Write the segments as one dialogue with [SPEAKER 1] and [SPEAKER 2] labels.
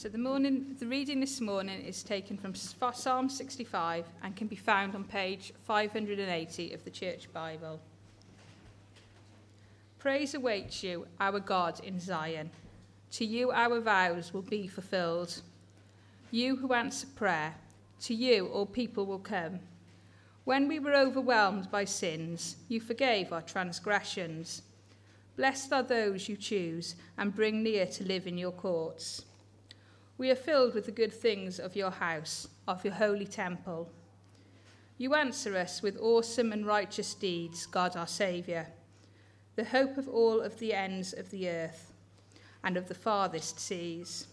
[SPEAKER 1] So the morning, the reading this morning is taken from Psalm 65 and can be found on page 580 of the Church Bible. Praise awaits you, our God in Zion. To you our vows will be fulfilled. You who answer prayer, to you all people will come. When we were overwhelmed by sins, you forgave our transgressions. Blessed are those you choose and bring near to live in your courts. We are filled with the good things of your house, of your holy temple. You answer us with awesome and righteous deeds, God our Saviour, the hope of all of the ends of the earth and of the farthest seas,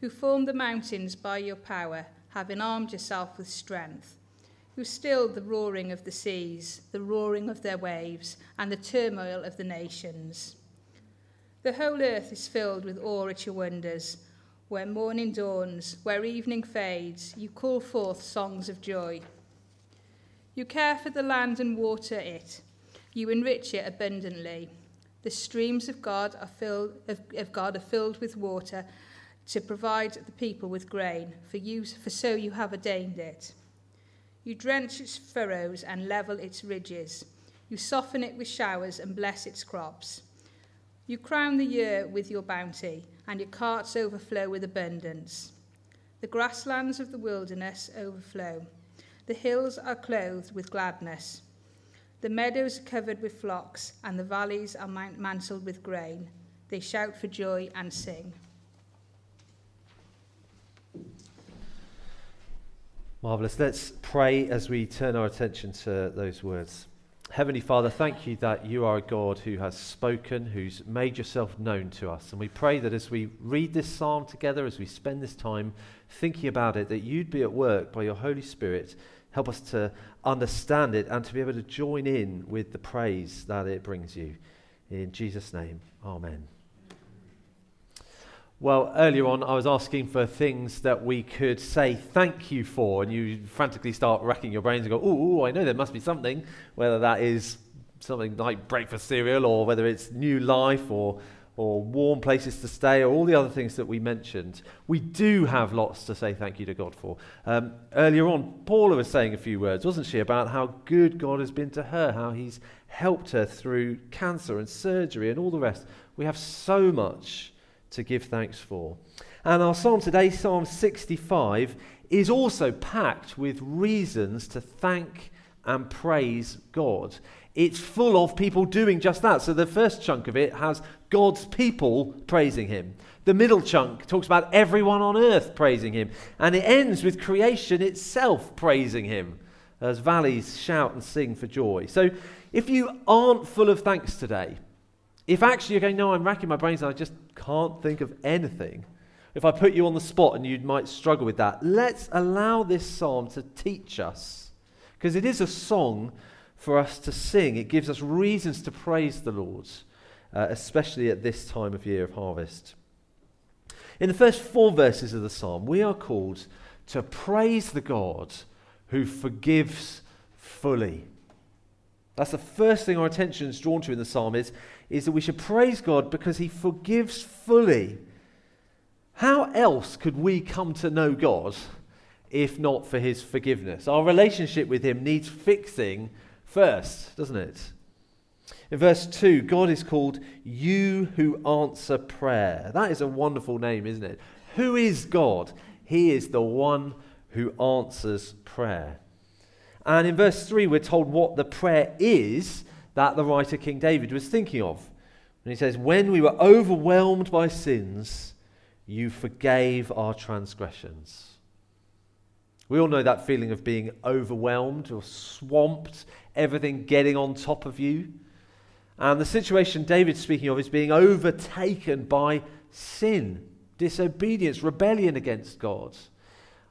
[SPEAKER 1] who formed the mountains by your power, having armed yourself with strength, who stilled the roaring of the seas, the roaring of their waves, and the turmoil of the nations. The whole earth is filled with awe at your wonders where morning dawns, where evening fades, you call forth songs of joy. You care for the land and water it. You enrich it abundantly. The streams of God are filled of, of God are filled with water to provide the people with grain, for you for so you have ordained it. You drench its furrows and level its ridges. You soften it with showers and bless its crops. You crown the year with your bounty and your carts overflow with abundance. The grasslands of the wilderness overflow. The hills are clothed with gladness. The meadows are covered with flocks, and the valleys are mantled with grain. They shout for joy and sing.
[SPEAKER 2] Marvellous. Let's pray as we turn our attention to those words. Heavenly Father, thank you that you are a God who has spoken, who's made yourself known to us. And we pray that as we read this psalm together, as we spend this time thinking about it, that you'd be at work by your Holy Spirit. Help us to understand it and to be able to join in with the praise that it brings you. In Jesus' name, Amen. Well, earlier on, I was asking for things that we could say thank you for, and you frantically start racking your brains and go, oh, I know there must be something, whether that is something like breakfast cereal, or whether it's new life, or, or warm places to stay, or all the other things that we mentioned. We do have lots to say thank you to God for. Um, earlier on, Paula was saying a few words, wasn't she, about how good God has been to her, how He's helped her through cancer and surgery and all the rest. We have so much to give thanks for. And our psalm today, Psalm 65, is also packed with reasons to thank and praise God. It's full of people doing just that. So the first chunk of it has God's people praising Him. The middle chunk talks about everyone on earth praising Him. And it ends with creation itself praising Him as valleys shout and sing for joy. So if you aren't full of thanks today, if actually you're going, no, I'm racking my brains and I just can't think of anything, if I put you on the spot and you might struggle with that, let's allow this psalm to teach us. Because it is a song for us to sing, it gives us reasons to praise the Lord, uh, especially at this time of year of harvest. In the first four verses of the psalm, we are called to praise the God who forgives fully. That's the first thing our attention is drawn to in the psalm is, is that we should praise God because he forgives fully. How else could we come to know God if not for his forgiveness? Our relationship with him needs fixing first, doesn't it? In verse 2, God is called You Who Answer Prayer. That is a wonderful name, isn't it? Who is God? He is the one who answers prayer. And in verse 3, we're told what the prayer is that the writer King David was thinking of. And he says, When we were overwhelmed by sins, you forgave our transgressions. We all know that feeling of being overwhelmed or swamped, everything getting on top of you. And the situation David's speaking of is being overtaken by sin, disobedience, rebellion against God.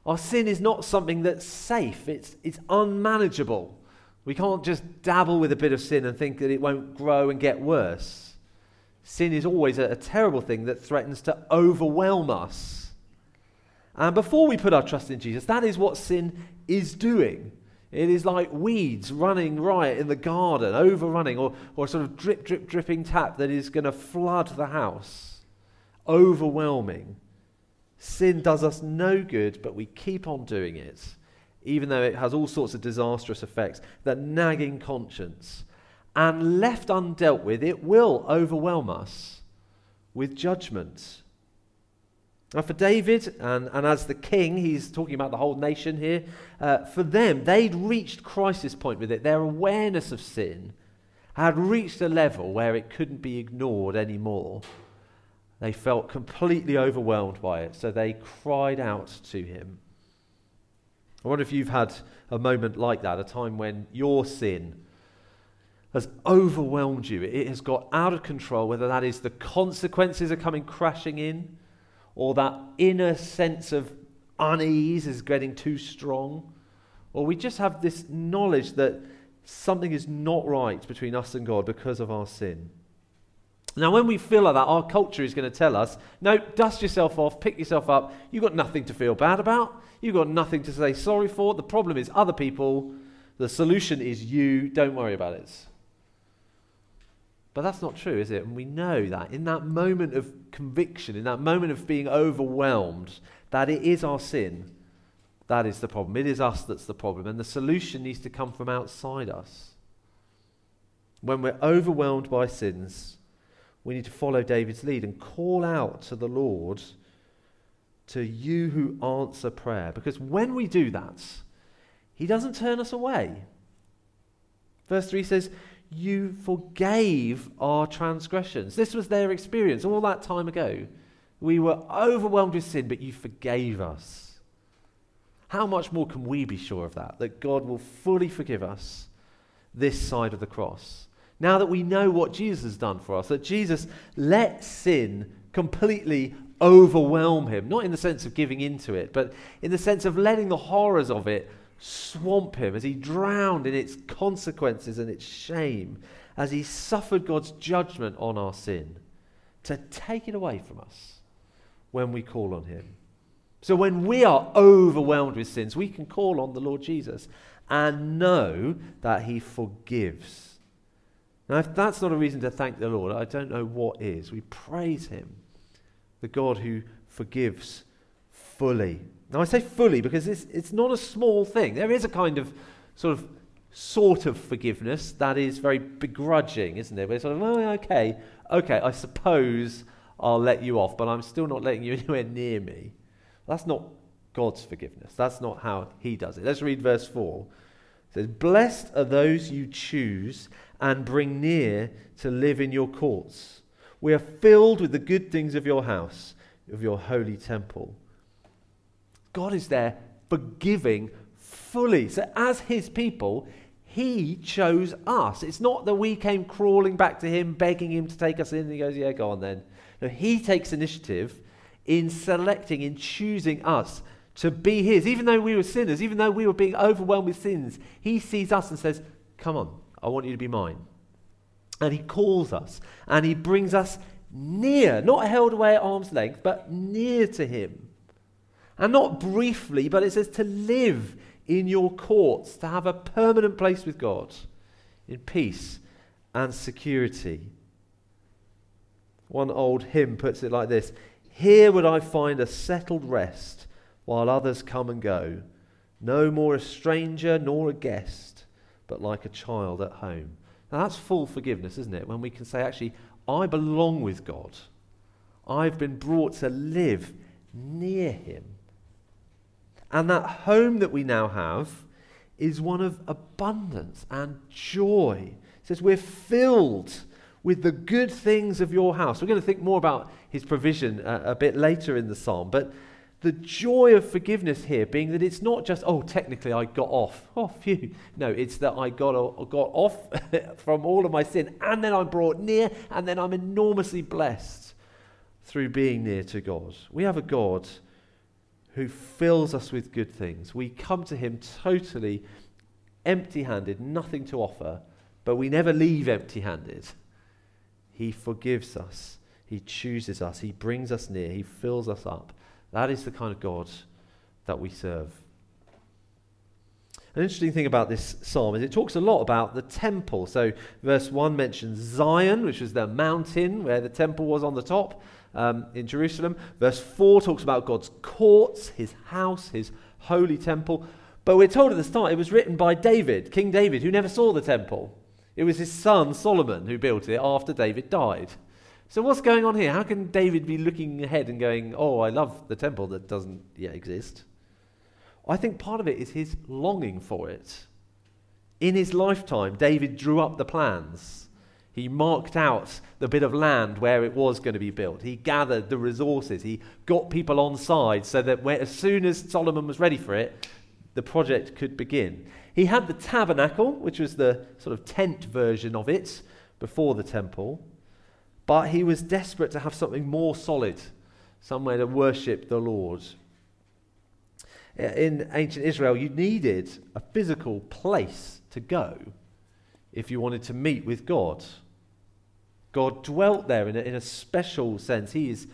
[SPEAKER 2] Our sin is not something that's safe, it's, it's unmanageable. We can't just dabble with a bit of sin and think that it won't grow and get worse. Sin is always a, a terrible thing that threatens to overwhelm us. And before we put our trust in Jesus, that is what sin is doing. It is like weeds running riot in the garden, overrunning, or, or sort of drip, drip, dripping tap that is going to flood the house. Overwhelming. Sin does us no good, but we keep on doing it, even though it has all sorts of disastrous effects. That nagging conscience. And left undealt with, it will overwhelm us with judgment. Now, for David, and, and as the king, he's talking about the whole nation here, uh, for them, they'd reached crisis point with it. Their awareness of sin had reached a level where it couldn't be ignored anymore. They felt completely overwhelmed by it, so they cried out to him. I wonder if you've had a moment like that, a time when your sin has overwhelmed you. It has got out of control, whether that is the consequences are coming crashing in or that inner sense of unease is getting too strong, or we just have this knowledge that something is not right between us and God because of our sin. Now, when we feel like that, our culture is going to tell us no, dust yourself off, pick yourself up. You've got nothing to feel bad about. You've got nothing to say sorry for. The problem is other people. The solution is you. Don't worry about it. But that's not true, is it? And we know that in that moment of conviction, in that moment of being overwhelmed, that it is our sin. That is the problem. It is us that's the problem. And the solution needs to come from outside us. When we're overwhelmed by sins, we need to follow David's lead and call out to the Lord, to you who answer prayer. Because when we do that, He doesn't turn us away. Verse 3 says, You forgave our transgressions. This was their experience all that time ago. We were overwhelmed with sin, but you forgave us. How much more can we be sure of that? That God will fully forgive us this side of the cross. Now that we know what Jesus has done for us, that Jesus let sin completely overwhelm him, not in the sense of giving into it, but in the sense of letting the horrors of it swamp him as he drowned in its consequences and its shame, as he suffered God's judgment on our sin, to take it away from us when we call on him. So when we are overwhelmed with sins, we can call on the Lord Jesus and know that he forgives now, if that's not a reason to thank the Lord, I don't know what is. We praise Him, the God who forgives fully. Now, I say fully because it's, it's not a small thing. There is a kind of sort of sort of forgiveness that is very begrudging, isn't it? We're sort of, oh, okay, okay, I suppose I'll let you off, but I'm still not letting you anywhere near me. That's not God's forgiveness. That's not how He does it. Let's read verse 4. Says, Blessed are those you choose and bring near to live in your courts. We are filled with the good things of your house, of your holy temple. God is there forgiving fully. So, as his people, he chose us. It's not that we came crawling back to him, begging him to take us in, and he goes, Yeah, go on then. No, he takes initiative in selecting, in choosing us to be his. Even though we were sinners, even though we were being overwhelmed with sins, he sees us and says, Come on, I want you to be mine. And he calls us and he brings us near, not held away at arm's length, but near to him. And not briefly, but it says to live in your courts, to have a permanent place with God in peace and security. One old hymn puts it like this Here would I find a settled rest while others come and go, no more a stranger nor a guest but like a child at home. Now that's full forgiveness, isn't it? When we can say, actually, I belong with God. I've been brought to live near Him. And that home that we now have is one of abundance and joy. It says, We're filled with the good things of your house. We're going to think more about His provision a, a bit later in the psalm, but the joy of forgiveness here being that it's not just, oh, technically I got off. Oh, phew. No, it's that I got, got off from all of my sin and then I'm brought near and then I'm enormously blessed through being near to God. We have a God who fills us with good things. We come to him totally empty handed, nothing to offer, but we never leave empty handed. He forgives us, He chooses us, He brings us near, He fills us up. That is the kind of God that we serve. An interesting thing about this psalm is it talks a lot about the temple. So, verse 1 mentions Zion, which was the mountain where the temple was on the top. um, in Jerusalem. Verse 4 talks about God's courts, his house, his holy temple. But we're told at the start it was written by David, King David, who never saw the temple. It was his son Solomon who built it after David died. So, what's going on here? How can David be looking ahead and going, Oh, I love the temple that doesn't yet exist? I think part of it is his longing for it. In his lifetime, David drew up the plans. He marked out the bit of land where it was going to be built. He gathered the resources. He got people on side so that when, as soon as Solomon was ready for it, the project could begin. He had the tabernacle, which was the sort of tent version of it before the temple, but he was desperate to have something more solid, somewhere to worship the Lord. In ancient Israel, you needed a physical place to go if you wanted to meet with God. God dwelt there in a, in a special sense. He is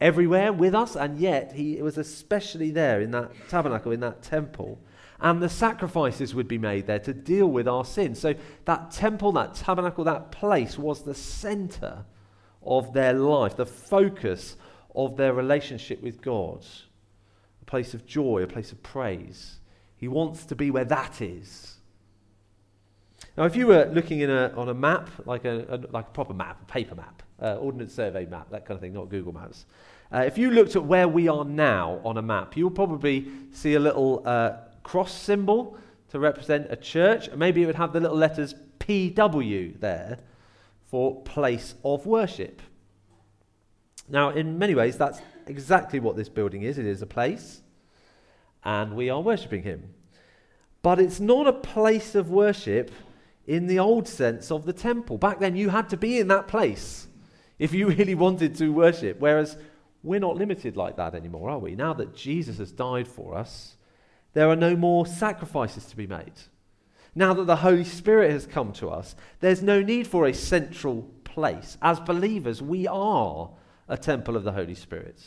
[SPEAKER 2] everywhere with us, and yet he was especially there in that tabernacle, in that temple. And the sacrifices would be made there to deal with our sins. So that temple, that tabernacle, that place was the center of their life, the focus of their relationship with God. A place of joy, a place of praise. He wants to be where that is. Now, if you were looking in a, on a map, like a, a, like a proper map, a paper map, uh, Ordnance Survey map, that kind of thing, not Google Maps, uh, if you looked at where we are now on a map, you'll probably see a little uh, cross symbol to represent a church. Maybe it would have the little letters PW there for place of worship. Now, in many ways, that's exactly what this building is. It is a place, and we are worshipping Him. But it's not a place of worship in the old sense of the temple. Back then, you had to be in that place if you really wanted to worship. Whereas we're not limited like that anymore, are we? Now that Jesus has died for us, there are no more sacrifices to be made. Now that the Holy Spirit has come to us, there's no need for a central place. As believers, we are a temple of the Holy Spirit.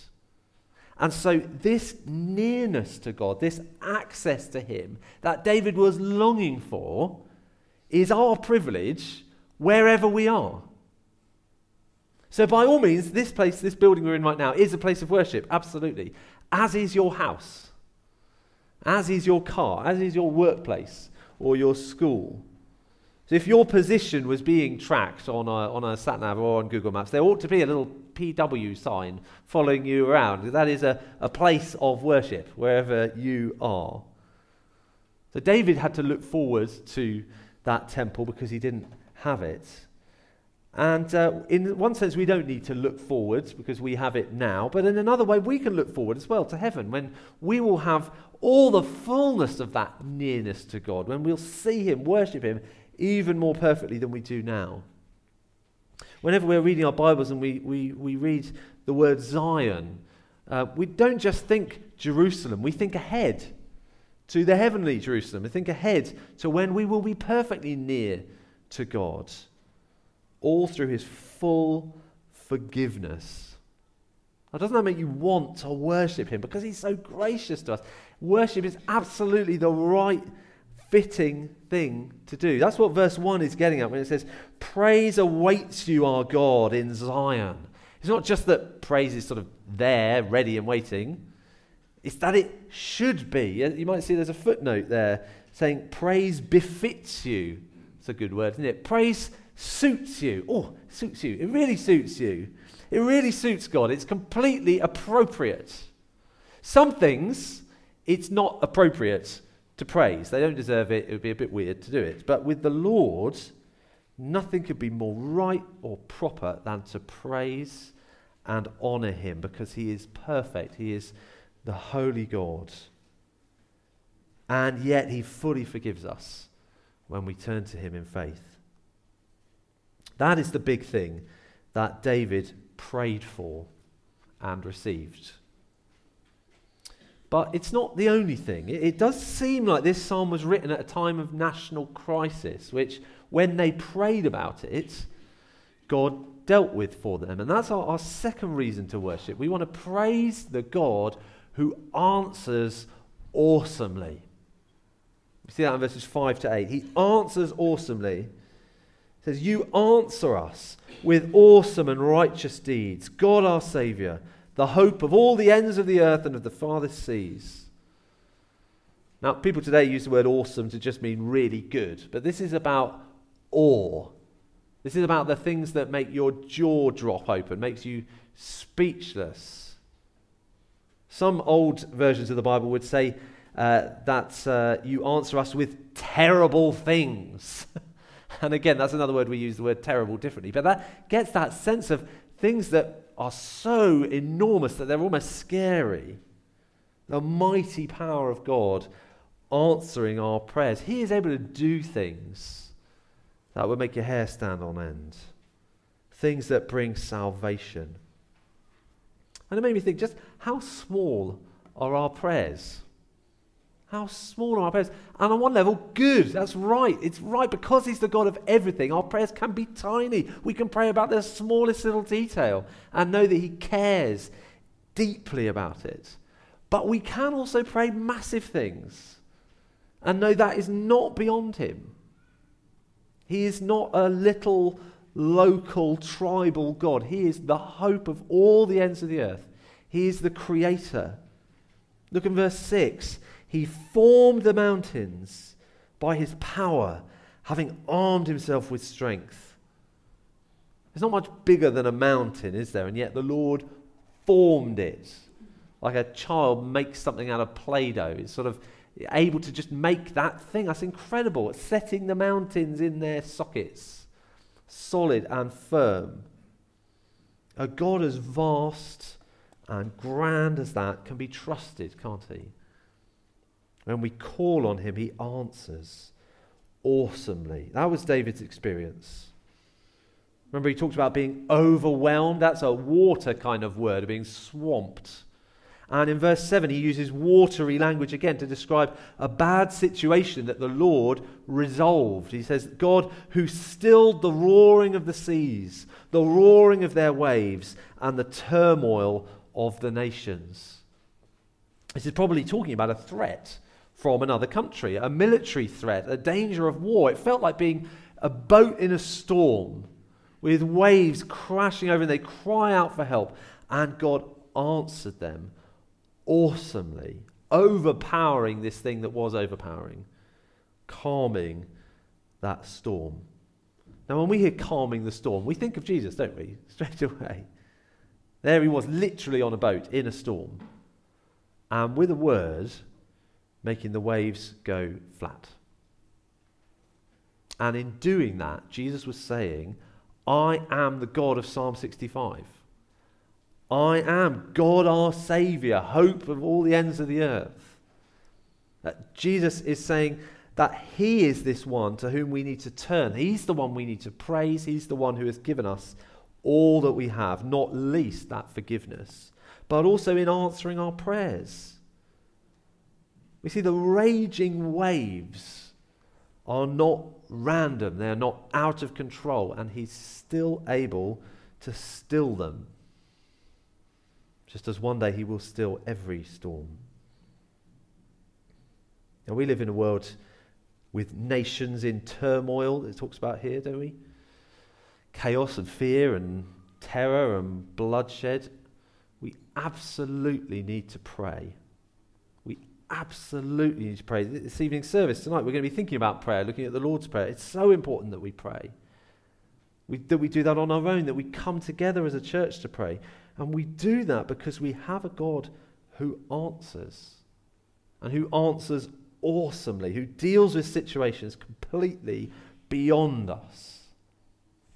[SPEAKER 2] And so, this nearness to God, this access to Him that David was longing for, is our privilege wherever we are. So, by all means, this place, this building we're in right now, is a place of worship, absolutely. As is your house, as is your car, as is your workplace or your school. So, if your position was being tracked on a, on a sat nav or on Google Maps, there ought to be a little PW sign following you around. That is a, a place of worship wherever you are. So, David had to look forward to that temple because he didn't have it. And uh, in one sense, we don't need to look forwards because we have it now. But in another way, we can look forward as well to heaven when we will have all the fullness of that nearness to God, when we'll see Him, worship Him even more perfectly than we do now. Whenever we're reading our Bibles and we, we, we read the word Zion, uh, we don't just think Jerusalem, we think ahead to the heavenly Jerusalem We think ahead to when we will be perfectly near to God, all through his full forgiveness. Now, doesn't that make you want to worship him? Because he's so gracious to us. Worship is absolutely the right, fitting thing to do. That's what verse 1 is getting at when it says, Praise awaits you, our God, in Zion. It's not just that praise is sort of there, ready and waiting. It's that it should be. You might see there's a footnote there saying, Praise befits you. It's a good word, isn't it? Praise suits you. Oh, suits you. It really suits you. It really suits God. It's completely appropriate. Some things, it's not appropriate to praise. They don't deserve it. It would be a bit weird to do it. But with the Lord, nothing could be more right or proper than to praise and honor him because he is perfect. He is the holy God. And yet he fully forgives us when we turn to him in faith. That is the big thing that David prayed for and received. But it's not the only thing. It, it, does seem like this psalm was written at a time of national crisis, which, when they prayed about it, God dealt with for them. And that's our, our second reason to worship. We want to praise the God who answers awesomely. We see that in verses 5 to 8. He answers awesomely. Says, You answer us with awesome and righteous deeds, God our Saviour, the hope of all the ends of the earth and of the farthest seas. Now, people today use the word awesome to just mean really good, but this is about awe. This is about the things that make your jaw drop open, makes you speechless. Some old versions of the Bible would say uh, that uh, you answer us with terrible things. and again, that's another word we use the word terrible differently, but that gets that sense of things that are so enormous that they're almost scary. The mighty power of God answering our prayers. He is able to do things that would make your hair stand on end, things that bring salvation. And it made me think just how small are our prayers? How small are our prayers? And on one level, good. That's right. It's right because He's the God of everything. Our prayers can be tiny. We can pray about the smallest little detail and know that He cares deeply about it. But we can also pray massive things and know that is not beyond Him. He is not a little local tribal God. He is the hope of all the ends of the earth. He is the creator. Look in verse 6. He formed the mountains by his power, having armed himself with strength. It's not much bigger than a mountain, is there? And yet the Lord formed it. Like a child makes something out of Play Doh. It's sort of able to just make that thing. That's incredible. It's setting the mountains in their sockets, solid and firm. A God as vast and grand as that can be trusted, can't he? When we call on him, he answers awesomely. That was David's experience. Remember, he talked about being overwhelmed. That's a water kind of word, being swamped. And in verse 7, he uses watery language again to describe a bad situation that the Lord resolved. He says, God who stilled the roaring of the seas, the roaring of their waves, and the turmoil of the nations. This is probably talking about a threat from another country, a military threat, a danger of war. It felt like being a boat in a storm with waves crashing over, and they cry out for help. And God answered them awesomely, overpowering this thing that was overpowering, calming that storm. Now, when we hear calming the storm, we think of Jesus, don't we? Straight away. There he was, literally on a boat in a storm. And with a word, making the waves go flat. And in doing that, Jesus was saying, I am the God of Psalm 65. I am God our Saviour, hope of all the ends of the earth. That Jesus is saying that He is this one to whom we need to turn. He's the one we need to praise. He's the one who has given us all that we have, not least that forgiveness, but also in answering our prayers. We see the raging waves are not random, they are not out of control, and he's still able to still them. Just as one day he will still every storm. Now, we live in a world with nations in turmoil, it talks about here, don't we? Chaos and fear and terror and bloodshed. We absolutely need to pray absolutely need to pray. This evening service tonight, we're going to be thinking about prayer, looking at the Lord's Prayer. It's so important that we pray. We, that we do that on our own, that we come together as a church to pray. And we do that because we have a God who answers and who answers awesomely, who deals with situations completely beyond us.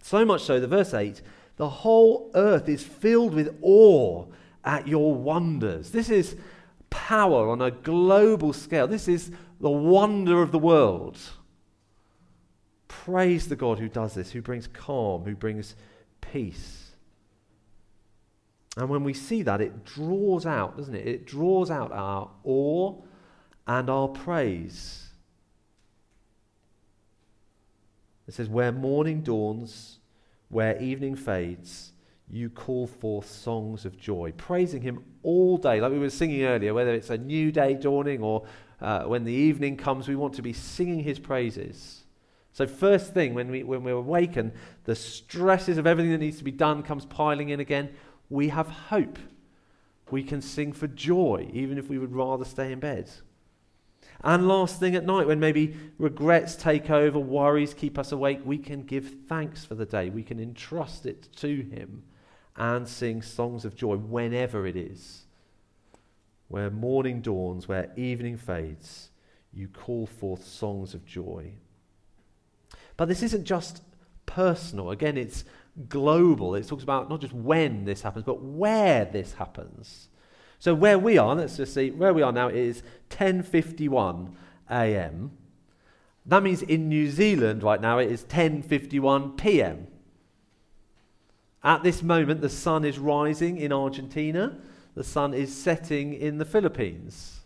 [SPEAKER 2] So much so that verse 8 the whole earth is filled with awe at your wonders. This is power on a global scale. This is the wonder of the world. Praise the God who does this, who brings calm, who brings peace. And when we see that, it draws out, doesn't it? It draws out our awe and our praise. It says, Where morning dawns, where evening fades, you call forth songs of joy, praising him all day, like we were singing earlier, whether it's a new day dawning or uh, when the evening comes, we want to be singing his praises So, first thing, when, we, when we're awakened, the stresses of everything that needs to be done comes piling in again. We have hope. We can sing for joy, even if we would rather stay in bed. And last thing at night, when maybe regrets take over, worries keep us awake, we can give thanks for the day. We can entrust it to Him and sing songs of joy whenever it is. Where morning dawns, where evening fades, you call forth songs of joy. But this isn't just personal. Again, it's global. It talks about not just when this happens, but where this happens. So where we are, let's just see, where we are now is 10:51 a.m. That means in New Zealand right now it is 10:51 p.m. At this moment the sun is rising in Argentina, the sun is setting in the Philippines.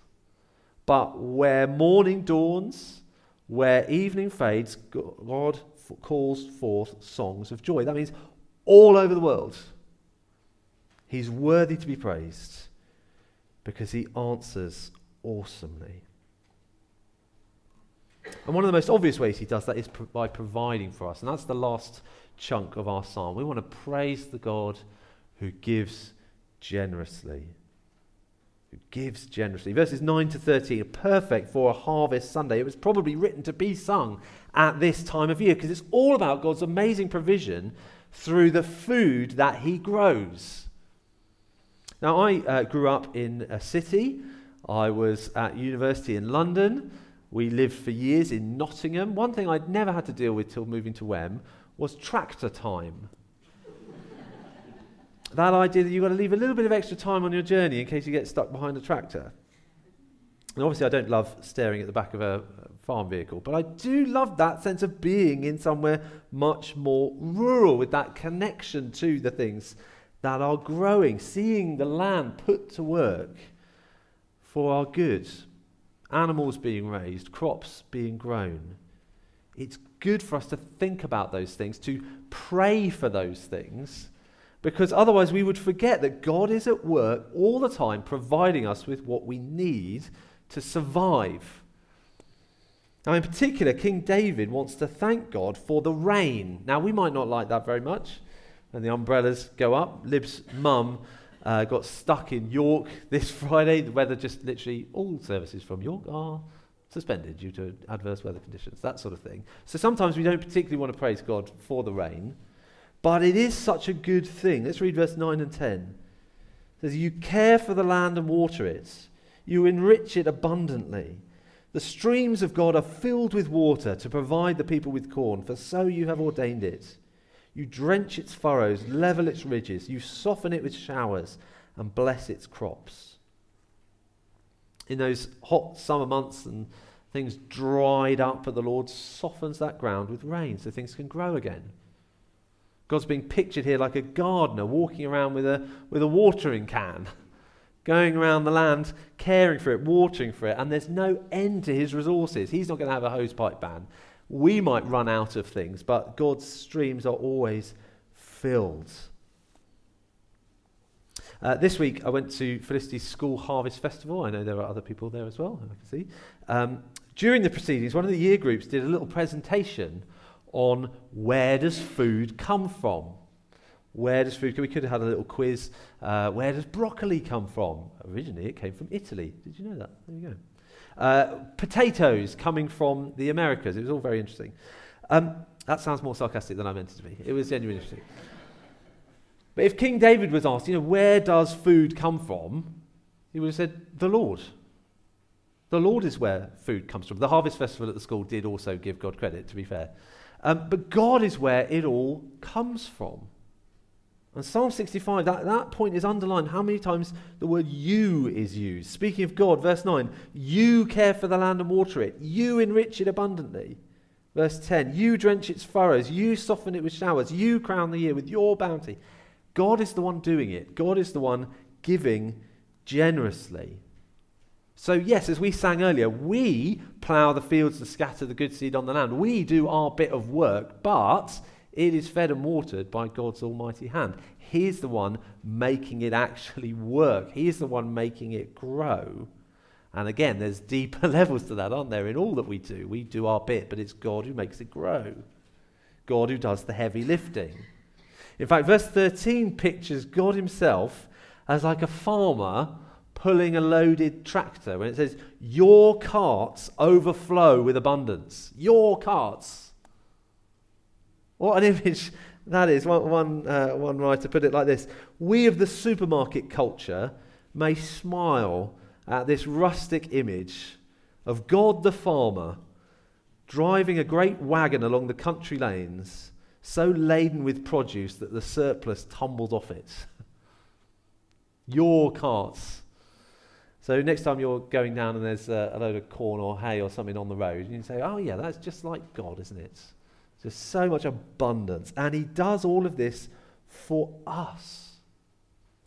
[SPEAKER 2] But where morning dawns, where evening fades, God calls forth songs of joy. That means all over the world. He's worthy to be praised because he answers awesomely. And one of the most obvious ways he does that is by providing for us. And that's the last chunk of our psalm. We want to praise the God who gives generously. Who gives generously. Verses 9 to 13 are perfect for a harvest Sunday. It was probably written to be sung at this time of year because it's all about God's amazing provision through the food that he grows. Now, I uh, grew up in a city. I was at university in London. We lived for years in Nottingham. One thing I'd never had to deal with till moving to Wem was tractor time. that idea that you've got to leave a little bit of extra time on your journey in case you get stuck behind a tractor. And obviously, I don't love staring at the back of a farm vehicle, but I do love that sense of being in somewhere much more rural with that connection to the things that are growing, seeing the land put to work for our good. Animals being raised, crops being grown. It's good for us to think about those things, to pray for those things, because otherwise we would forget that God is at work all the time providing us with what we need to survive. Now, in particular, King David wants to thank God for the rain. Now, we might not like that very much and the umbrellas go up. Lib's mum uh, got stuck in York this Friday. The weather just literally, all services from York are suspended due to adverse weather conditions, that sort of thing. So sometimes we don't particularly want to praise God for the rain, but it is such a good thing. Let's read verse 9 and 10. It says, You care for the land and water it, you enrich it abundantly. The streams of God are filled with water to provide the people with corn, for so you have ordained it. You drench its furrows, level its ridges, you soften it with showers, and bless its crops. In those hot summer months and things dried up, but the Lord softens that ground with rain so things can grow again. God's being pictured here like a gardener walking around with a, with a watering can, going around the land, caring for it, watering for it, and there's no end to his resources. He's not going to have a hosepipe ban. We might run out of things, but God's streams are always filled. Uh, this week, I went to Felicity's School Harvest Festival. I know there are other people there as well, I can see. Um, during the proceedings, one of the year groups did a little presentation on where does food come from? Where does food come We could have had a little quiz. Uh, where does broccoli come from? Originally, it came from Italy. Did you know that? There you go. Uh, potatoes coming from the Americas. It was all very interesting. Um, that sounds more sarcastic than I meant it to be. It was genuinely interesting. But if King David was asked, you know, where does food come from? He would have said, the Lord. The Lord is where food comes from. The Harvest Festival at the school did also give God credit, to be fair. Um, but God is where it all comes from. And Psalm 65, that, that point is underlined how many times the word you is used. Speaking of God, verse 9, you care for the land and water it, you enrich it abundantly. Verse 10, you drench its furrows, you soften it with showers, you crown the year with your bounty. God is the one doing it, God is the one giving generously. So, yes, as we sang earlier, we plough the fields and scatter the good seed on the land. We do our bit of work, but it is fed and watered by God's almighty hand. He's the one making it actually work. He is the one making it grow. And again, there's deeper levels to that, aren't there, in all that we do? We do our bit, but it's God who makes it grow, God who does the heavy lifting. In fact, verse 13 pictures God Himself as like a farmer pulling a loaded tractor when it says, Your carts overflow with abundance. Your carts. What an image that is. One, one, uh, one writer put it like this We of the supermarket culture may smile at this rustic image of God the farmer driving a great wagon along the country lanes, so laden with produce that the surplus tumbled off it. Your carts. So next time you're going down and there's a, load of corn or hay or something on the road, you say, "Oh yeah, that's just like God, isn't it?" There's so much abundance, and He does all of this for us.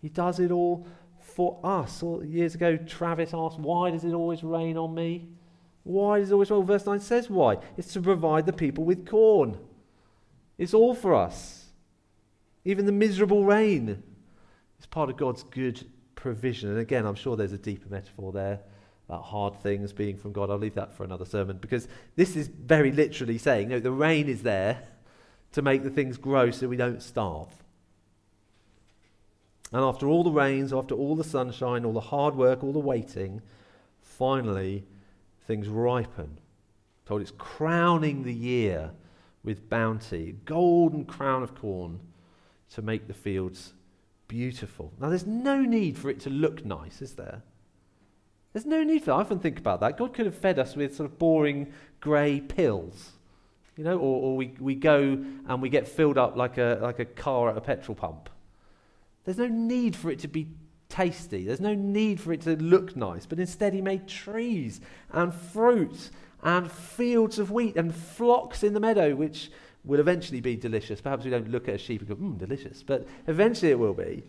[SPEAKER 2] He does it all for us. years ago, Travis asked, Why does it always rain on me? Why does it always rain? Well, verse 9 says why. It's to provide the people with corn. It's all for us. Even the miserable rain is part of God's good provision. And again, I'm sure there's a deeper metaphor there about hard things being from God. I'll leave that for another sermon because this is very literally saying, no, the rain is there to make the things grow so we don't starve. And after all the rains, after all the sunshine, all the hard work, all the waiting, finally things ripen. Told it's crowning the year with bounty, golden crown of corn to make the fields beautiful. Now there's no need for it to look nice, is there? There's no need for that. I often think about that. God could have fed us with sort of boring grey pills. You know, or, or we, we go and we get filled up like a, like a car at a petrol pump. There's no need for it to be tasty. There's no need for it to look nice. But instead, he made trees and fruit and fields of wheat and flocks in the meadow, which will eventually be delicious. Perhaps we don't look at a sheep and go, mmm, delicious. But eventually it will be.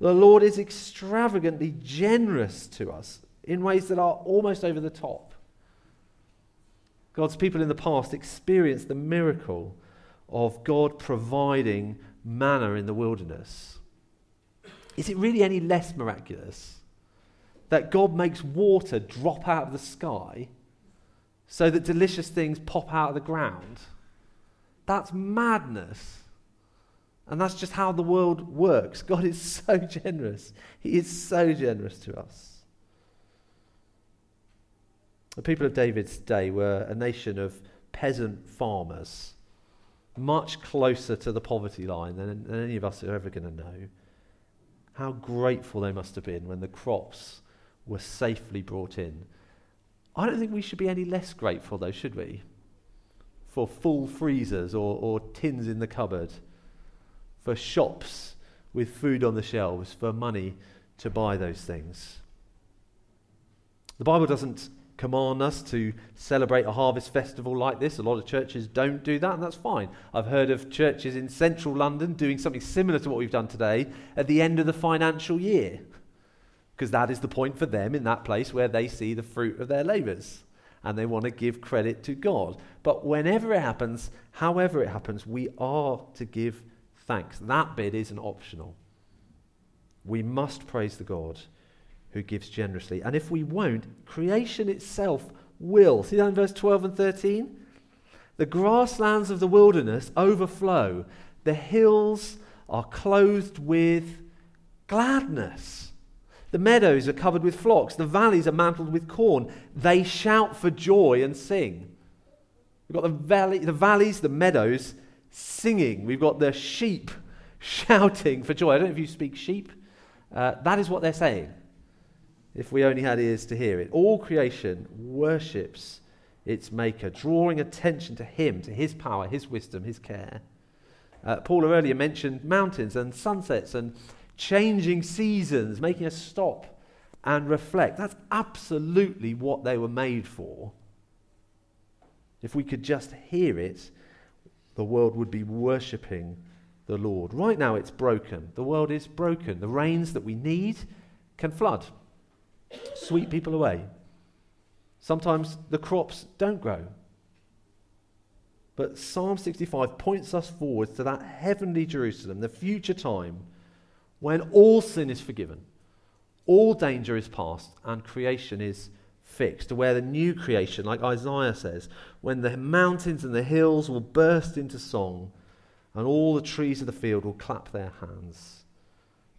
[SPEAKER 2] The Lord is extravagantly generous to us in ways that are almost over the top. God's people in the past experienced the miracle of God providing manna in the wilderness is it really any less miraculous that God makes water drop out of the sky so that delicious things pop out of the ground? That's madness. And that's just how the world works. God is so generous. He is so generous to us. The people of David's day were a nation of peasant farmers, much closer to the poverty line than, than any of us are ever going to know. How grateful they must have been when the crops were safely brought in. I don't think we should be any less grateful, though, should we? For full freezers or, or tins in the cupboard, for shops with food on the shelves, for money to buy those things. The Bible doesn't command us to celebrate a harvest festival like this. A lot of churches don't do that, and that's fine. I've heard of churches in central London doing something similar to what we've done today at the end of the financial year, because that is the point for them in that place where they see the fruit of their labours and they want to give credit to God. But whenever it happens, however it happens, we are to give thanks. That bit isn't optional. We must praise the God who gives generously. And if we won't, creation itself will. See that in verse 12 and 13? The grasslands of the wilderness overflow, the hills are clothed with gladness. The meadows are covered with flocks, the valleys are mantled with corn. They shout for joy and sing. We've got the, valley, the valleys, the meadows singing. We've got the sheep shouting for joy. I don't know if you speak sheep. Uh, that is what they're saying if we only had ears to hear it. All creation worships its maker, drawing attention to him, to his power, his wisdom, his care. Uh, Paul earlier mentioned mountains and sunsets and changing seasons, making us stop and reflect. That's absolutely what they were made for. If we could just hear it, the world would be worshipping the Lord. Right now, it's broken. The world is broken. The rains that we need can flood sweep people away. Sometimes the crops don't grow. But Psalm 65 points us forward to that heavenly Jerusalem, the future time when all sin is forgiven, all danger is past, and creation is fixed, to where the new creation, like Isaiah says, when the mountains and the hills will burst into song and all the trees of the field will clap their hands.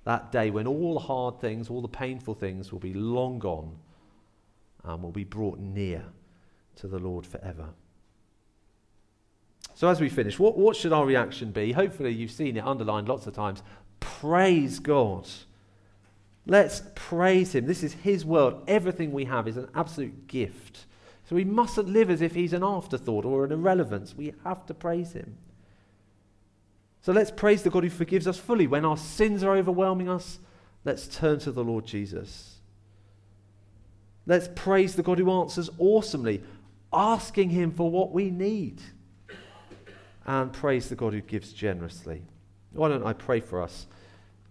[SPEAKER 2] That day when all the hard things, all the painful things will be long gone and will be brought near to the Lord forever. So, as we finish, what, what should our reaction be? Hopefully, you've seen it underlined lots of times. Praise God. Let's praise Him. This is His world. Everything we have is an absolute gift. So, we mustn't live as if He's an afterthought or an irrelevance. We have to praise Him. So, let's praise the God who forgives us fully. When our sins are overwhelming us, let's turn to the Lord Jesus. Let's praise the God who answers awesomely, asking Him for what we need. And praise the God who gives generously. Why don't I pray for us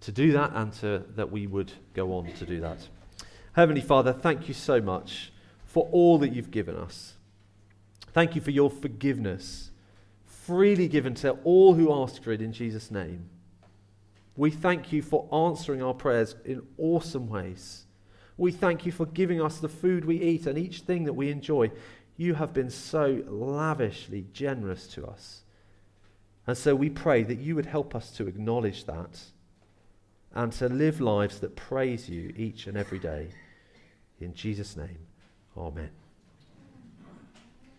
[SPEAKER 2] to do that and to, that we would go on to do that? Heavenly Father, thank you so much for all that you've given us. Thank you for your forgiveness, freely given to all who ask for it in Jesus' name. We thank you for answering our prayers in awesome ways. We thank you for giving us the food we eat and each thing that we enjoy. You have been so lavishly generous to us. And so we pray that you would help us to acknowledge that and to live lives that praise you each and every day. In Jesus' name, amen.